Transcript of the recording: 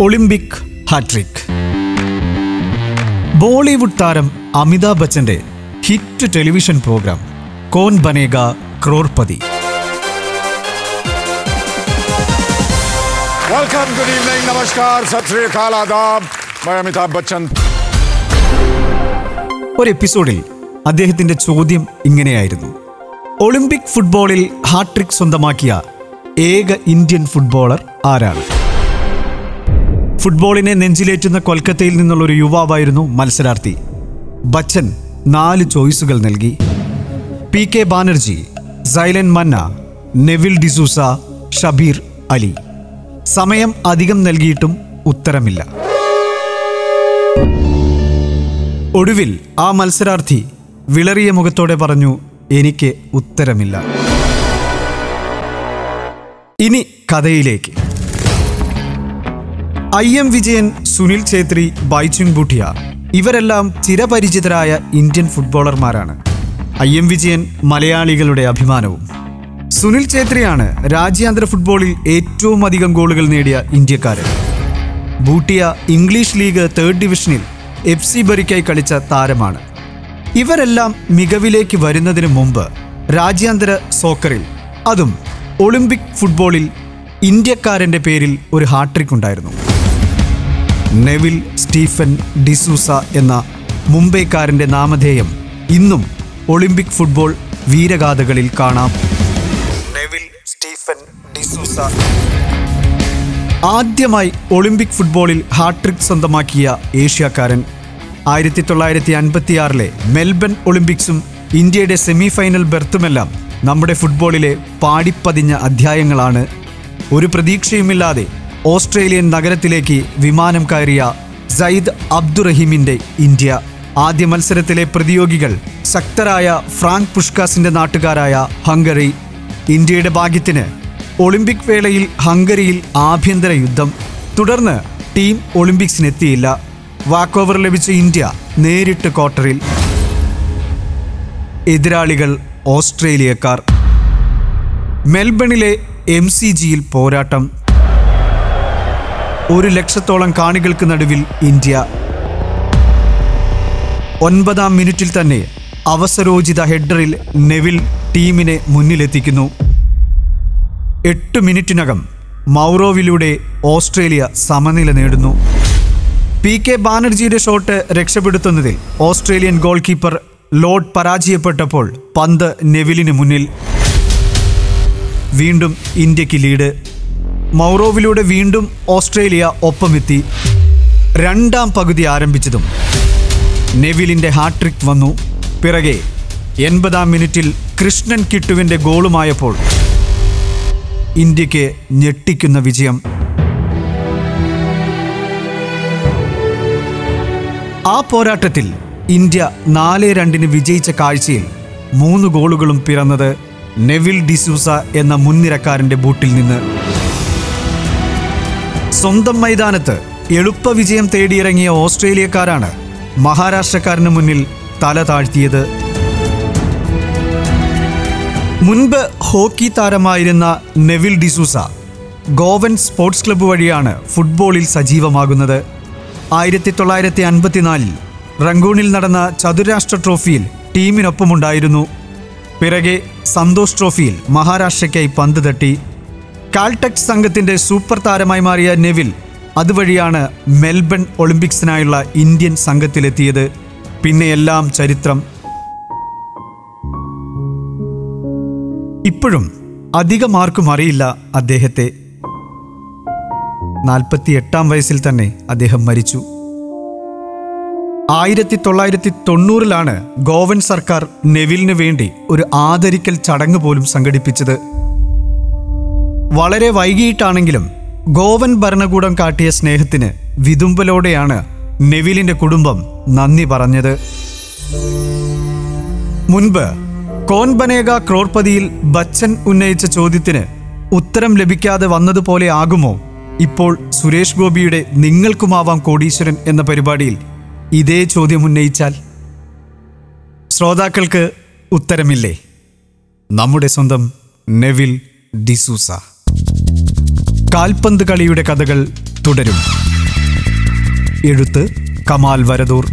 Olympic hat trick Bollywood താരം Amitabh ബച്ചന്റെ hit television programme Kaun Banega Crorepati welcome good evening नमस्कार सत श्री अकाल आदाब मैं अमिताभ बच्चन ഒരു എപ്പിസോഡിൽ അദ്ദേഹത്തിന്റെ ചോദ്യം ഇങ്ങനെയായിരുന്നു ഒളിമ്പിക് ഫുട്ബോളിൽ ഹാട്രിക് സ്വന്തമാക്കിയ ഏക ഇന്ത്യൻ ഫുട്ബോളർ ആരാണ് ഫുട്ബോളിനെ നെഞ്ചിലേറ്റുന്ന കൊൽക്കത്തയിൽ നിന്നുള്ള ഒരു യുവാവായിരുന്നു മത്സരാർത്ഥി. ബച്ചൻ നാല് ചോയ്സുകൾ നൽകി. പി കെ ബാനർജി സൈലൻ മന്ന നെവിൽ ഡിസൂസ ഷബീർ അലി. സമയം അധികം നൽകിയിട്ടും ഉത്തരമില്ല. ഒടുവിൽ ആ മത്സരാർത്ഥി വിളറിയ മുഖത്തോടെ പറഞ്ഞു എനിക്ക് ഉത്തരമില്ല. ഇനി കഥയിലേക്ക്. ഐ എം വിജയൻ സുനിൽ ഛേത്രി ബൈചുങ് ബുട്ടിയ ഇവരെല്ലാം ചിരപരിചിതരായ ഇന്ത്യൻ ഫുട്ബോളർമാരാണ്. ഐ എം വിജയൻ മലയാളികളുടെ അഭിമാനവും. സുനിൽ ഛേത്രിയാണ് രാജ്യാന്തര ഫുട്ബോളിൽ ഏറ്റവും അധികം ഗോളുകൾ നേടിയ ഇന്ത്യക്കാരൻ. ബൂട്ടിയ ഇംഗ്ലീഷ് ലീഗ് തേർഡ് ഡിവിഷനിൽ എഫ് സി ബറിക്കായി കളിച്ച താരമാണ്. ഇവരെല്ലാം മികവിലേക്ക് വരുന്നതിന് മുമ്പ് രാജ്യാന്തര സോക്കറിൽ അതും ഒളിമ്പിക് ഫുട്ബോളിൽ ഇന്ത്യക്കാരന്റെ പേരിൽ ഒരു ഹാട്രിക് ഉണ്ടായിരുന്നു. നെവിൽ സ്റ്റീഫൻ ഡിസൂസ എന്ന മുംബൈക്കാരന്റെ നാമധേയം ഇന്നും ഒളിമ്പിക് ഫുട്ബോൾ വീരഗാഥകളിൽ കാണാം. നെവിൽ സ്റ്റീഫൻ ഡിസൂസ. ആദ്യമായി ഒളിമ്പിക് ഫുട്ബോളിൽ ഹാട്രിക് സ്വന്തമാക്കിയ ഏഷ്യക്കാരൻ. ആയിരത്തി തൊള്ളായിരത്തി അൻപത്തിയാറിലെ മെൽബൺ ഒളിമ്പിക്സും ഇന്ത്യയുടെ സെമി ഫൈനൽ ബെർത്തുമെല്ലാം നമ്മുടെ ഫുട്ബോളിലെ പാടിപ്പതിഞ്ഞ അധ്യായങ്ങളാണ്. ഒരു പ്രതീക്ഷയുമില്ലാതെ ഓസ്ട്രേലിയൻ നഗരത്തിലേക്ക് വിമാനം കയറിയ സയ്യിദ് അബ്ദുറഹീമിന്റെ ഇന്ത്യ. ആദ്യ മത്സരത്തിലെ പ്രതിയോഗികൾ ശക്തരായ ഫ്രാങ്ക് പുഷ്കാസിന്റെ നാട്ടുകാരായ ഹംഗറി. ഇന്ത്യയുടെ ഭാഗ്യത്തിന് ഒളിമ്പിക് വേളയിൽ ഹംഗറിയിൽ ആഭ്യന്തര യുദ്ധം. തുടർന്ന് ടീം ഒളിമ്പിക്സിനെത്തിയില്ല. വാക്ക് ഓവർ ലഭിച്ച ഇന്ത്യ നേരിട്ട് ക്വാർട്ടറിൽ. എതിരാളികൾ ഓസ്ട്രേലിയക്കാർ. മെൽബണിലെ എം സി ജിയിൽ പോരാട്ടം. ഒരു ലക്ഷത്തോളം കാണികൾക്ക് നടുവിൽ ഇന്ത്യ. ഒൻപതാം മിനിറ്റിൽ തന്നെ അവസരോചിത ഹെഡറിൽ നെവിൽ ടീമിനെ മുന്നിലെത്തിക്കുന്നു. എട്ട് മിനിറ്റിനകം മൗറോവിലൂടെ ഓസ്ട്രേലിയ സമനില നേടുന്നു. പി കെ ബാനർജിയുടെ ഷോട്ട് രക്ഷപ്പെടുത്തുന്നതിൽ ഓസ്ട്രേലിയൻ ഗോൾ കീപ്പർ ലോഡ് പരാജയപ്പെട്ടപ്പോൾ പന്ത് നെവിലിന് മുന്നിൽ. വീണ്ടും ഇന്ത്യയ്ക്ക് ലീഡ്. മൗറോവിലൂടെ വീണ്ടും ഓസ്ട്രേലിയ ഒപ്പമെത്തി. രണ്ടാം പകുതി ആരംഭിച്ചതും നെവിലിന്റെ ഹാട്രിക് വന്നു. പിറകെ എൺപതാം മിനിറ്റിൽ കൃഷ്ണൻ കിട്ടുവിന്റെ ഗോളുമായപ്പോൾ ഇന്ത്യയ്ക്ക് ഞെട്ടിക്കുന്ന വിജയം. ആ പോരാട്ടത്തിൽ ഇന്ത്യ നാല് രണ്ടിന് വിജയിച്ച കാഴ്ചയിൽ മൂന്ന് ഗോളുകളും പിറന്നത് നെവിൽ ഡിസൂസ എന്ന മുൻനിരക്കാരന്റെ ബൂട്ടിൽ നിന്ന്. സ്വന്തം മൈതാനത്ത് എളുപ്പ വിജയം തേടിയിറങ്ങിയ ഓസ്ട്രേലിയക്കാരാണ് മഹാരാഷ്ട്രക്കാരന് മുന്നിൽ തല താഴ്ത്തിയത്. മുൻപ് ഹോക്കി താരമായിരുന്ന നെവിൽ ഡിസൂസ ഗോവൻ സ്പോർട്സ് ക്ലബ്ബ് വഴിയാണ് ഫുട്ബോളിൽ സജീവമാകുന്നത്. ആയിരത്തി തൊള്ളായിരത്തി അൻപത്തിനാലിൽ റംഗൂണിൽ നടന്ന ചതുരാഷ്ട്ര ട്രോഫിയിൽ ടീമിനൊപ്പമുണ്ടായിരുന്നു. പിറകെ സന്തോഷ് ട്രോഫിയിൽ മഹാരാഷ്ട്രയ്ക്കായി പന്ത് തട്ടി. കാൽടെക് സംഘത്തിന്റെ സൂപ്പർ താരമായി മാറിയ നെവിൽ അതുവഴിയാണ് മെൽബൺ ഒളിമ്പിക്സിനായുള്ള ഇന്ത്യൻ സംഘത്തിലെത്തിയത്. പിന്നെ എല്ലാം ചരിത്രം. ഇപ്പോഴും അധികം ആർക്കും അറിയില്ല അദ്ദേഹത്തെ. നാൽപ്പത്തി എട്ടാം വയസ്സിൽ തന്നെ അദ്ദേഹം മരിച്ചു. ആയിരത്തി തൊള്ളായിരത്തി തൊണ്ണൂറിലാണ് ഗോവൻ സർക്കാർ നെവിലിന് വേണ്ടി ഒരു ആദരിക്കൽ ചടങ്ങ് പോലും സംഘടിപ്പിച്ചത്. വളരെ വൈകിയിട്ടാണെങ്കിലും ഗോവൻ ഭരണകൂടം കാട്ടിയ സ്നേഹത്തിന് വിതുമ്പലോടെയാണ് നെവിലിന്റെ കുടുംബം നന്ദി പറഞ്ഞത്. മുൻപ് കോൻബനേഗ ക്രോർപതിയിൽ ബച്ചൻ ഉന്നയിച്ച ചോദ്യത്തിന് ഉത്തരം ലഭിക്കാതെ വന്നതുപോലെ ആകുമോ? ഇപ്പോൾ സുരേഷ് ഗോപിയുടെ നിങ്ങൾക്കുമാവാം കോടീശ്വരൻ എന്ന പരിപാടിയിൽ ഇതേ ചോദ്യം ഉന്നയിച്ചാൽ? ശ്രോതാക്കൾക്ക് ഉത്തരമില്ലേ? നമ്മുടെ സ്വന്തം നെവിൽ ഡിസൂസ. കാൽപന്ത് കളിയുടെ കഥകൾ തുടരും. എഴുത്ത് കമാൽ വരദൂർ.